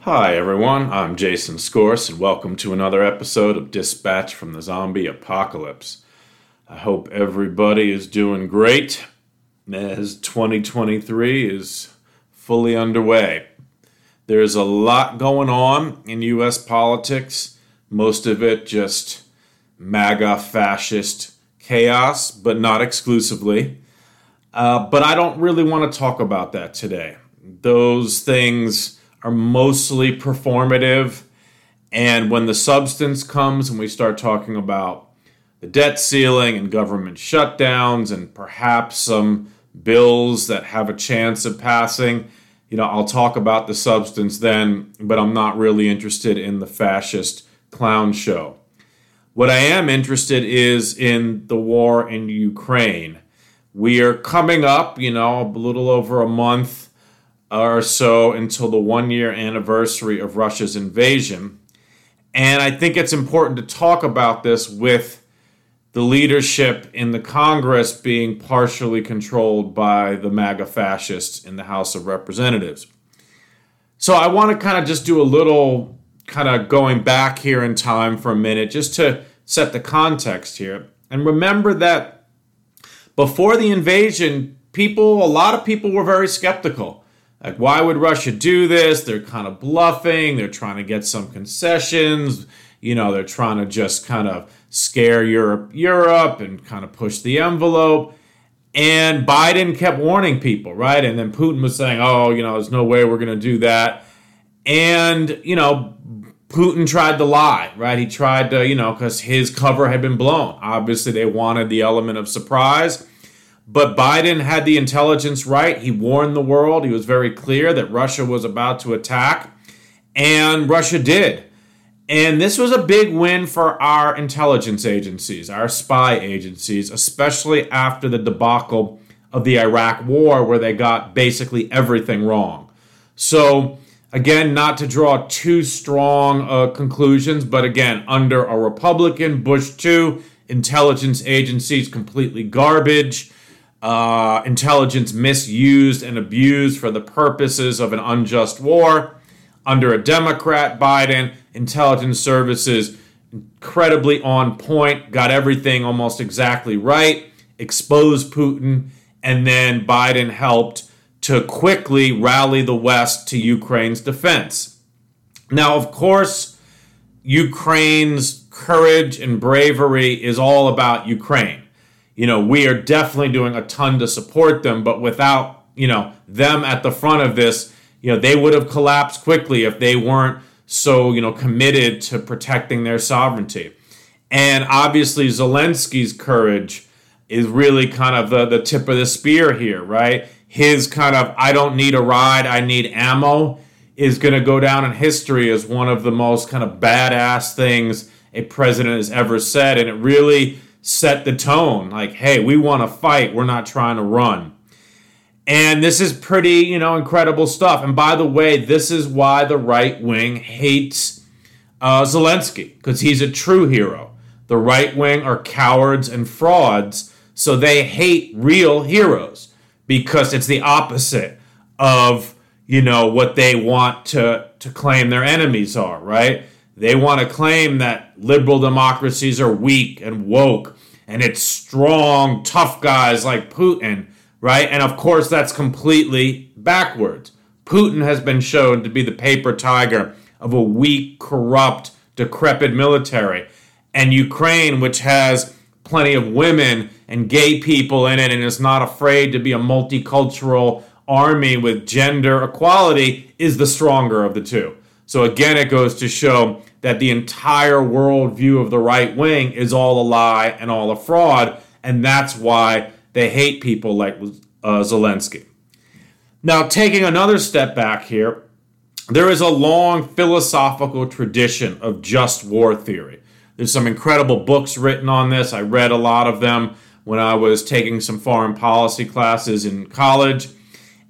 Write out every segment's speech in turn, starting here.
Hi, everyone. I'm Jason Scorse, and welcome to another episode of Dispatch from the Zombie Apocalypse. I hope everybody is doing great as 2023 is fully underway. There's a lot going on in U.S. politics, most of it just MAGA fascist chaos, but not exclusively. Uh, but I don't really want to talk about that today. Those things are mostly performative. And when the substance comes and we start talking about the debt ceiling and government shutdowns and perhaps some bills that have a chance of passing, you know, I'll talk about the substance then, but I'm not really interested in the fascist clown show. What I am interested is in the war in Ukraine. We are coming up, you know, a little over a month or so until the one year anniversary of Russia's invasion. And I think it's important to talk about this with the leadership in the Congress being partially controlled by the MAGA fascists in the House of Representatives. So I want to kind of just do a little kind of going back here in time for a minute just to set the context here. And remember that before the invasion, people, a lot of people were very skeptical. Like, why would Russia do this? They're kind of bluffing. They're trying to get some concessions. You know, they're trying to just kind of scare Europe, Europe, and kind of push the envelope. And Biden kept warning people, right? And then Putin was saying, "Oh, you know, there's no way we're going to do that." And you know, Putin tried to lie, right? He tried to, you know, because his cover had been blown. Obviously, they wanted the element of surprise. But Biden had the intelligence right. He warned the world. He was very clear that Russia was about to attack, and Russia did. And this was a big win for our intelligence agencies, our spy agencies, especially after the debacle of the Iraq War, where they got basically everything wrong. So, again, not to draw too strong uh, conclusions, but again, under a Republican Bush 2, intelligence agencies completely garbage uh, intelligence misused and abused for the purposes of an unjust war. Under a Democrat, Biden, intelligence services incredibly on point, got everything almost exactly right, exposed Putin, and then Biden helped to quickly rally the West to Ukraine's defense. Now, of course, Ukraine's courage and bravery is all about Ukraine you know, we are definitely doing a ton to support them, but without, you know, them at the front of this, you know, they would have collapsed quickly if they weren't so, you know, committed to protecting their sovereignty. And obviously, Zelensky's courage is really kind of the, the tip of the spear here, right? His kind of, I don't need a ride, I need ammo, is going to go down in history as one of the most kind of badass things a president has ever said. And it really set the tone like, hey, we want to fight, we're not trying to run. And this is pretty, you know, incredible stuff. And by the way, this is why the right wing hates uh, Zelensky, because he's a true hero. The right wing are cowards and frauds, so they hate real heroes because it's the opposite of, you know, what they want to, to claim their enemies are, right? They want to claim that liberal democracies are weak and woke and it's strong, tough guys like Putin, right? And of course, that's completely backwards. Putin has been shown to be the paper tiger of a weak, corrupt, decrepit military. And Ukraine, which has plenty of women and gay people in it and is not afraid to be a multicultural army with gender equality, is the stronger of the two. So again, it goes to show that the entire worldview of the right wing is all a lie and all a fraud, and that's why they hate people like uh, Zelensky. Now, taking another step back here, there is a long philosophical tradition of just war theory. There's some incredible books written on this. I read a lot of them, when I was taking some foreign policy classes in college.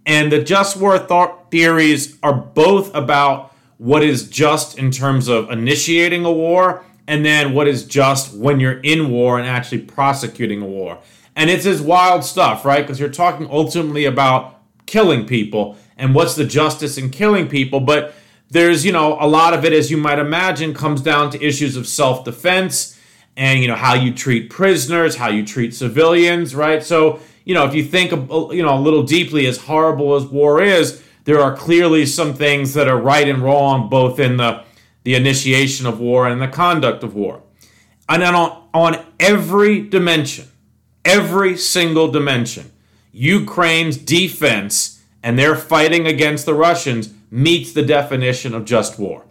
And the just war th- theories are both about what is just in terms of initiating a war and then what is just when you're in war and actually prosecuting a war. And it's this wild stuff, right? Because you're talking ultimately about killing people and what's the justice in killing people. But there's, you know, a lot of it, as you might imagine, comes down to issues of self defense and, you know, how you treat prisoners, how you treat civilians, right? So, you know, if you think, uh, you know, a little deeply, as horrible as war is, there are clearly some things that are right and wrong, both in the, the initiation of war and the conduct of war. And then on, on every dimension, every single dimension, Ukraine's defense and their fighting against the Russians meets the definition of just war,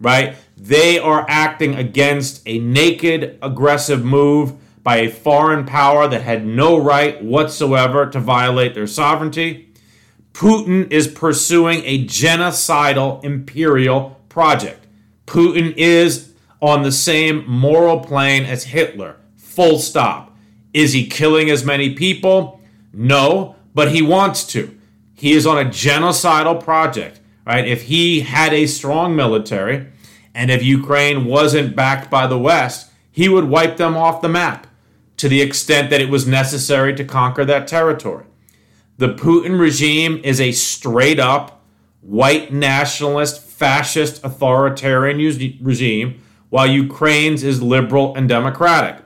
right? They are acting against a naked, aggressive move by a foreign power that had no right whatsoever to violate their sovereignty. Putin is pursuing a genocidal imperial project. Putin is on the same moral plane as Hitler, full stop. Is he killing as many people? No, but he wants to. He is on a genocidal project right? If he had a strong military and if Ukraine wasn't backed by the West, he would wipe them off the map to the extent that it was necessary to conquer that territory. The Putin regime is a straight up white nationalist, fascist, authoritarian regime, while Ukraine's is liberal and democratic.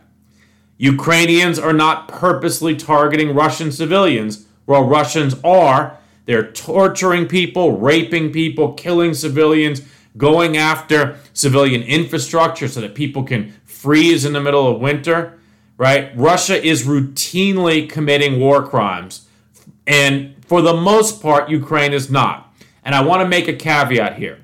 Ukrainians are not purposely targeting Russian civilians, while Russians are they're torturing people, raping people, killing civilians, going after civilian infrastructure so that people can freeze in the middle of winter, right? Russia is routinely committing war crimes. And for the most part, Ukraine is not. And I want to make a caveat here.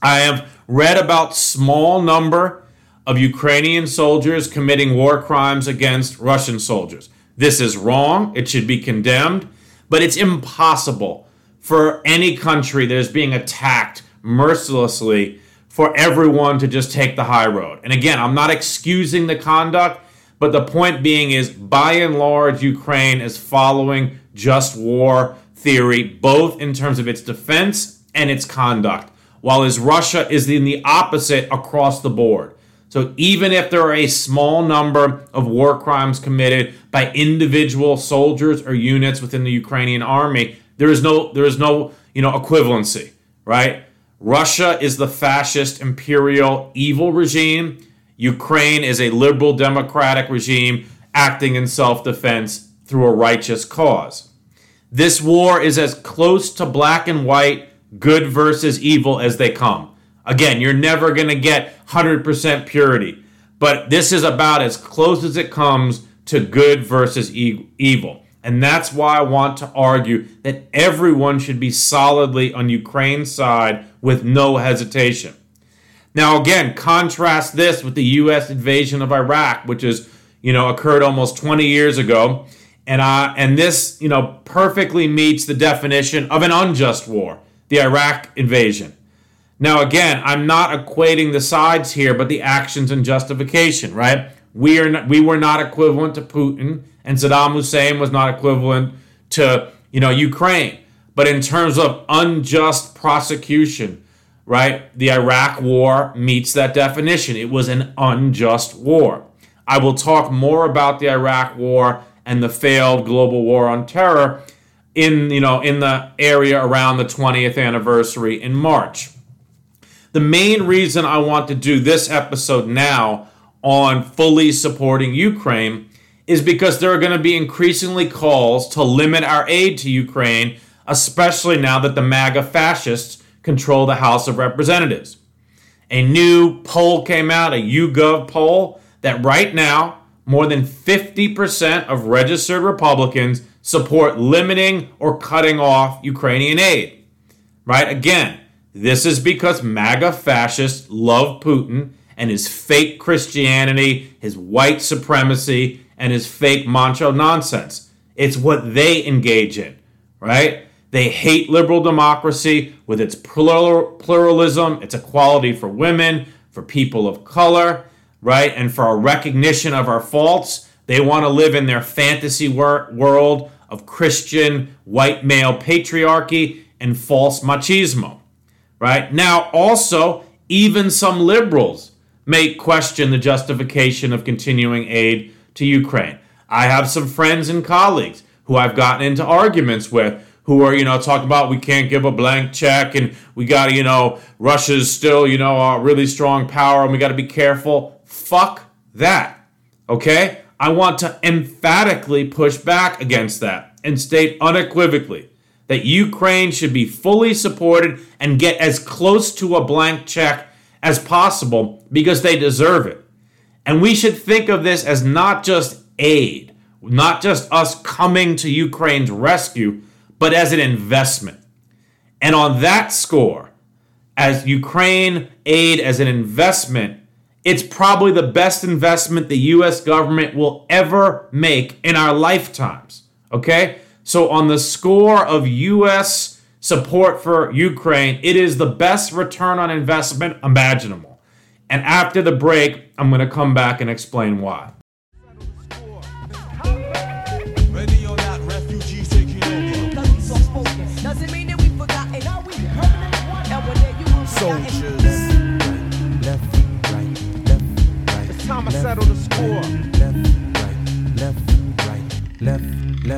I have read about small number of Ukrainian soldiers committing war crimes against Russian soldiers. This is wrong. It should be condemned. But it's impossible for any country that is being attacked mercilessly for everyone to just take the high road. And again, I'm not excusing the conduct, but the point being is by and large, Ukraine is following just war theory, both in terms of its defense and its conduct, while as Russia is in the opposite across the board. So even if there are a small number of war crimes committed by individual soldiers or units within the Ukrainian army, there is no there is no, you know, equivalency, right? Russia is the fascist imperial evil regime. Ukraine is a liberal democratic regime acting in self-defense through a righteous cause. This war is as close to black and white, good versus evil as they come. Again, you're never going to get 100% purity, but this is about as close as it comes to good versus e- evil. And that's why I want to argue that everyone should be solidly on Ukraine's side with no hesitation. Now, again, contrast this with the U.S. invasion of Iraq, which is, you know, occurred almost 20 years ago. And, uh, and this, you know, perfectly meets the definition of an unjust war, the Iraq invasion. Now, again, I'm not equating the sides here, but the actions and justification, right? We are not, we were not equivalent to Putin, and Saddam Hussein was not equivalent to you know Ukraine. But in terms of unjust prosecution, right? The Iraq War meets that definition. It was an unjust war. I will talk more about the Iraq War and the failed global war on terror in you know in the area around the 20th anniversary in March. The main reason I want to do this episode now on fully supporting Ukraine is because there are going to be increasingly calls to limit our aid to Ukraine, especially now that the MAGA fascists control the House of Representatives. A new poll came out, a YouGov poll, that right now more than 50% of registered Republicans support limiting or cutting off Ukrainian aid. Right? Again, this is because MAGA fascists love Putin and his fake Christianity, his white supremacy, and his fake macho nonsense. It's what they engage in, right? They hate liberal democracy with its pluralism, its equality for women, for people of color, right? And for a recognition of our faults They want to live in their fantasy wor- world of Christian white male patriarchy and false machismo. Right? Now, also, even some liberals may question the justification of continuing aid to Ukraine. I have some friends and colleagues who I've gotten into arguments with who are, you know, talking about we can't give a blank check and we got to, you know, Russia's still, you know, a really strong power and we got to be careful. Fuck that. Okay? I want to emphatically push back against that and state unequivocally that Ukraine should be fully supported and get as close to a blank check as possible because they deserve it. And we should think of this as not just aid, not just us coming to Ukraine's rescue, but as an investment. And on that score, as Ukraine aid as an investment, it's probably the best investment the US government will ever make in our lifetimes. Okay? So, on the score of US support for Ukraine, it is the best return on investment imaginable. And after the break, I'm going to come back and explain why.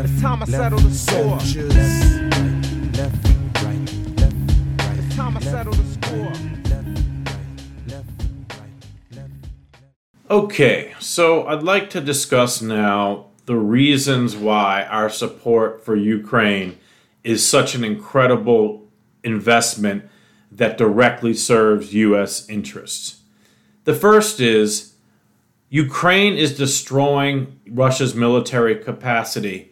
Left, left. It's time I settle the score. Left, left, right, left, right. It's time I settle the score. Okay, so I'd like to discuss now the reasons why our support for Ukraine is such an incredible investment that directly serves U.S. interests. The first is Ukraine is destroying Russia's military capacity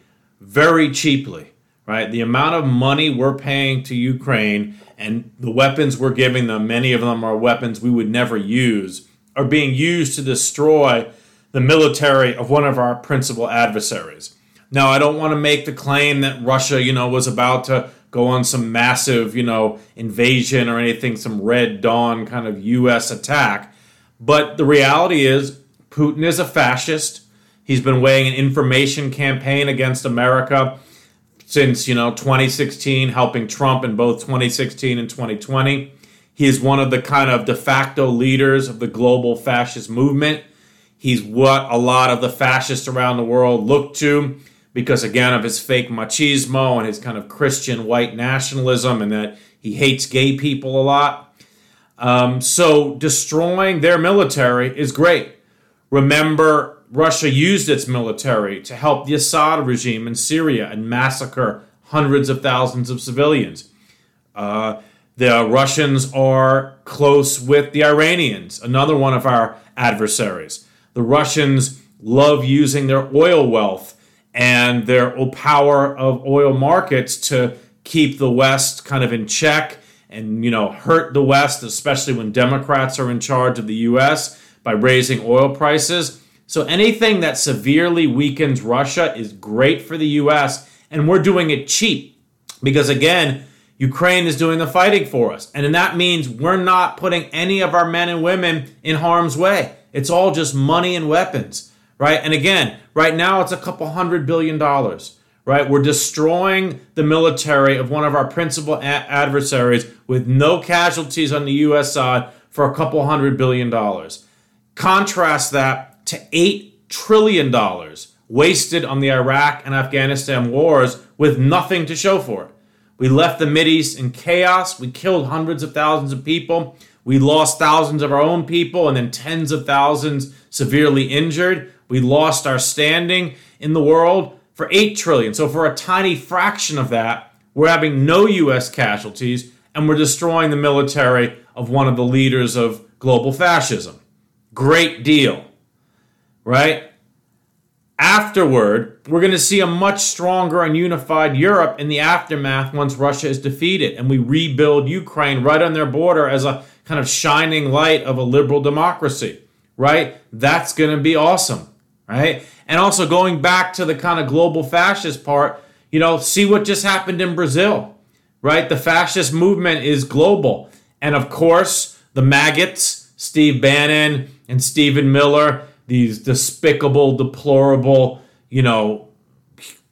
very cheaply, right? The amount of money we're paying to Ukraine and the weapons we're giving them, many of them are weapons we would never use, are being used to destroy the military of one of our principal adversaries. Now, I don't want to make the claim that Russia, you know, was about to go on some massive, you know, invasion or anything, some Red Dawn kind of U.S. attack. But the reality is, Putin is a fascist. He's been weighing an information campaign against America since, you know, 2016, helping Trump in both 2016 and 2020. He is one of the kind of de facto leaders of the global fascist movement. He's what a lot of the fascists around the world look to because, again, of his fake machismo and his kind of Christian white nationalism and that he hates gay people a lot. Um, so destroying their military is great. Remember, Russia used its military to help the Assad regime in Syria and massacre hundreds of thousands of civilians. Uh, the Russians are close with the Iranians, another one of our adversaries. The Russians love using their oil wealth and their power of oil markets to keep the West kind of in check and you know hurt the West, especially when Democrats are in charge of the U.S by raising oil prices. So anything that severely weakens Russia is great for the US, and we're doing it cheap because, again, Ukraine is doing the fighting for us. And that means we're not putting any of our men and women in harm's way. It's all just money and weapons, right? And again, right now it's a couple hundred billion dollars, right? We're destroying the military of one of our principal a- adversaries with no casualties on the US side for a couple hundred billion dollars. Contrast that to $8 trillion wasted on the Iraq and Afghanistan wars with nothing to show for it. We left the Mideast in chaos. We killed hundreds of thousands of people. We lost thousands of our own people and then tens of thousands severely injured. We lost our standing in the world for 8 trillion. So for a tiny fraction of that, we're having no US casualties and we're destroying the military of one of the leaders of global fascism. Great deal. Right? Afterward, we're going to see a much stronger and unified Europe in the aftermath once Russia is defeated and we rebuild Ukraine right on their border as a kind of shining light of a liberal democracy. Right? That's going to be awesome. Right? And also going back to the kind of global fascist part, you know, see what just happened in Brazil. Right? The fascist movement is global. And of course, the maggots, Steve Bannon, and Stephen Miller these despicable, deplorable, you know,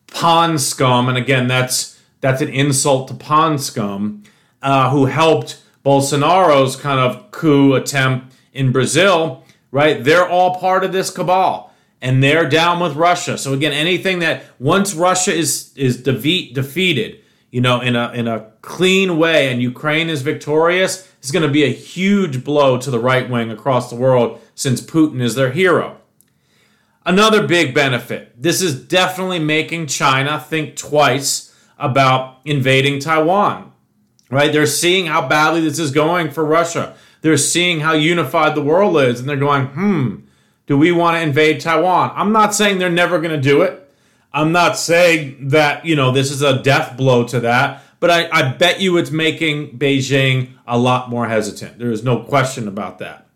pond scum, and again, that's that's an insult to pond scum, uh, who helped Bolsonaro's kind of coup attempt in Brazil, right? They're all part of this cabal and they're down with Russia. So again, anything that once Russia is is defeat, defeated, you know, in a in a clean way, and Ukraine is victorious, is going to be a huge blow to the right wing across the world since Putin is their hero. Another big benefit. This is definitely making China think twice about invading Taiwan. Right? They're seeing how badly this is going for Russia. They're seeing how unified the world is, and they're going, hmm, do we want to invade Taiwan? I'm not saying they're never going to do it. I'm not saying that, you know, this is a death blow to that, but I, I bet you it's making Beijing a lot more hesitant. There is no question about that.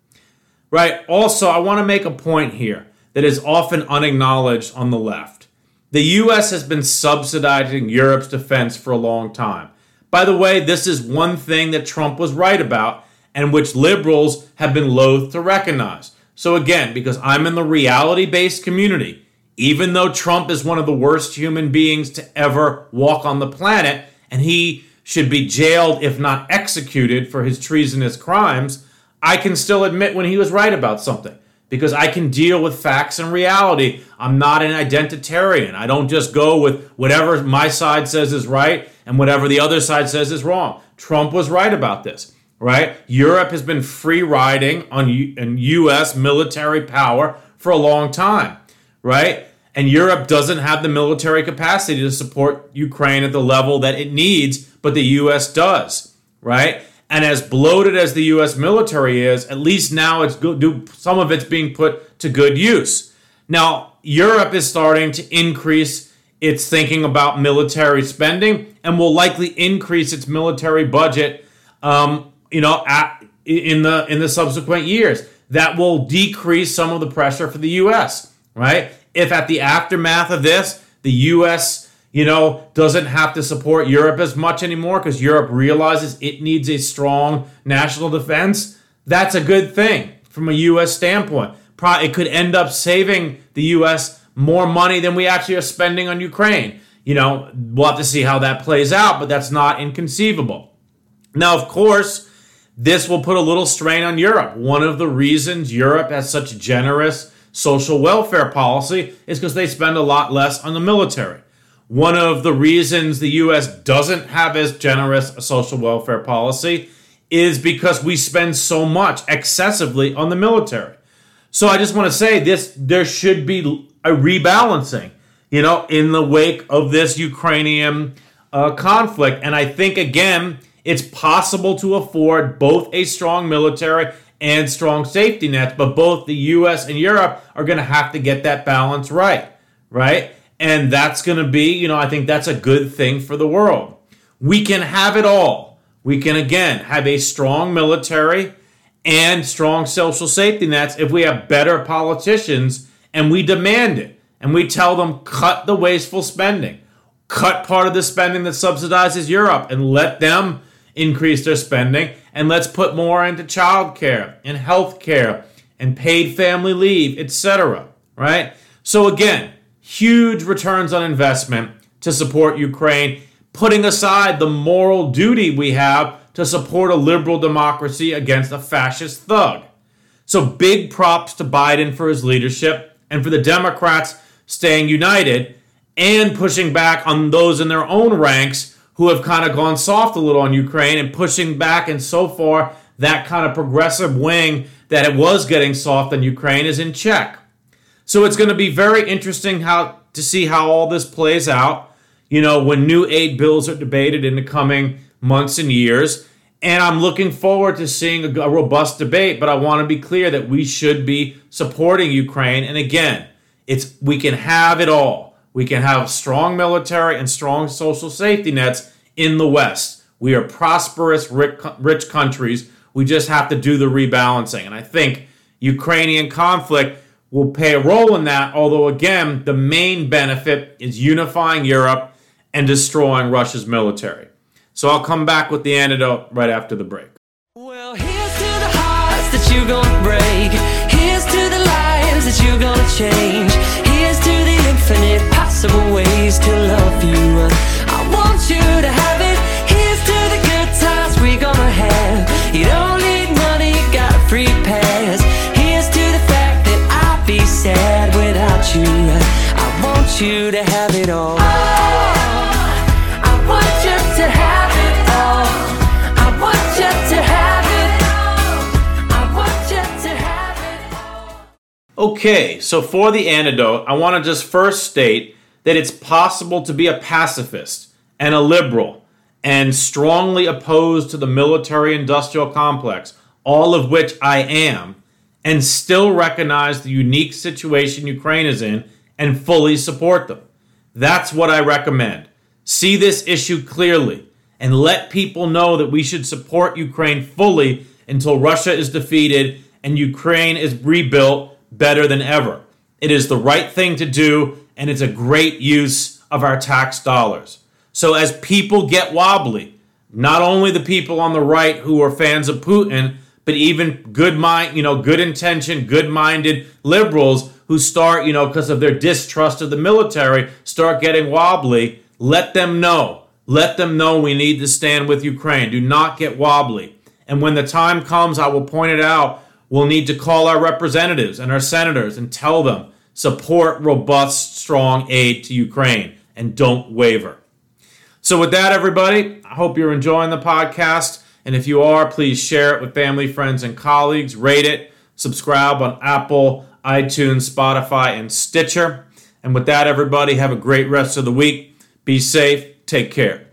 Right? Also, I want to make a point here that is often unacknowledged on the left. The US has been subsidizing Europe's defense for a long time. By the way, this is one thing that Trump was right about and which liberals have been loath to recognize. So, again, because I'm in the reality based community, even though Trump is one of the worst human beings to ever walk on the planet, and he should be jailed, if not executed, for his treasonous crimes, I can still admit when he was right about something because I can deal with facts and reality. I'm not an identitarian. I don't just go with whatever my side says is right and whatever the other side says is wrong. Trump was right about this right? Europe has been free riding on U- U.S. military power for a long time, right? And Europe doesn't have the military capacity to support Ukraine at the level that it needs, but the U.S. does, right? And as bloated as the U.S. military is, at least now it's good. Some of it's being put to good use. Now Europe is starting to increase its thinking about military spending, and will likely increase its military budget um, you know, at, in the in the subsequent years. That will decrease some of the pressure for the U.S. Right? If at the aftermath of this, the U.S. you know doesn't have to support Europe as much anymore because Europe realizes it needs a strong national defense, that's a good thing from a U.S. standpoint. It could end up saving the U.S. more money than we actually are spending on Ukraine. You know, we'll have to see how that plays out, but that's not inconceivable. Now, of course, this will put a little strain on Europe. One of the reasons Europe has such generous social welfare policy is because they spend a lot less on the military. One of the reasons the US doesn't have as generous a social welfare policy is because we spend so much excessively on the military. So I just want to say this there should be a rebalancing, you know, in the wake of this Ukrainian uh, conflict. And I think, again, it's possible to afford both a strong military and strong safety nets, but both the US and Europe are going to have to get that balance right, right? And that's going to be, you know, I think that's a good thing for the world. We can have it all. We can, again, have a strong military and strong social safety nets if we have better politicians and we demand it and we tell them cut the wasteful spending, cut part of the spending that subsidizes Europe and let them increase their spending, and let's put more into childcare and health care and paid family leave, etc. Right? So, again, huge returns on investment to support Ukraine, putting aside the moral duty we have to support a liberal democracy against a fascist thug. So, big props to Biden for his leadership and for the Democrats staying united and pushing back on those in their own ranks who have kind of gone soft a little on Ukraine and pushing back. And so far, that kind of progressive wing that it was getting soft on Ukraine is in check. So it's going to be very interesting how to see how all this plays out. You know, when new aid bills are debated in the coming months and years. And I'm looking forward to seeing a, robust debate, but I want to be clear that we should be supporting Ukraine. And again, it's we can have it all. We can have strong military and strong social safety nets in the West. We are prosperous, rich countries. We just have to do the rebalancing. And I think Ukrainian conflict will play a role in that, although, again, the main benefit is unifying Europe and destroying Russia's military. So I'll come back with the antidote right after the break. Well, here's to the hearts that you're going to break. Here's to the lives that you're change. Here's to the infinite possible ways to love you. I want you to Okay, so for the antidote, I want to just first state that it's possible to be a pacifist and a liberal and strongly opposed to the military industrial complex, all of which I am, and still recognize the unique situation Ukraine is in and fully support them. That's what I recommend. See this issue clearly and let people know that we should support Ukraine fully until Russia is defeated and Ukraine is rebuilt better than ever. It is the right thing to do and it's a great use of our tax dollars. So as people get wobbly, not only the people on the right who are fans of Putin, but even good mind, you know, good intention, good-minded liberals who start, you know, because of their distrust of the military, start getting wobbly, let them know. Let them know we need to stand with Ukraine. Do not get wobbly. And when the time comes, I will point it out. We'll need to call our representatives and our senators and tell them support robust, strong aid to Ukraine and don't waver. So, with that, everybody, I hope you're enjoying the podcast. And if you are, please share it with family, friends, and colleagues. Rate it, subscribe on Apple, iTunes, Spotify, and Stitcher. And with that, everybody, have a great rest of the week. Be safe. Take care.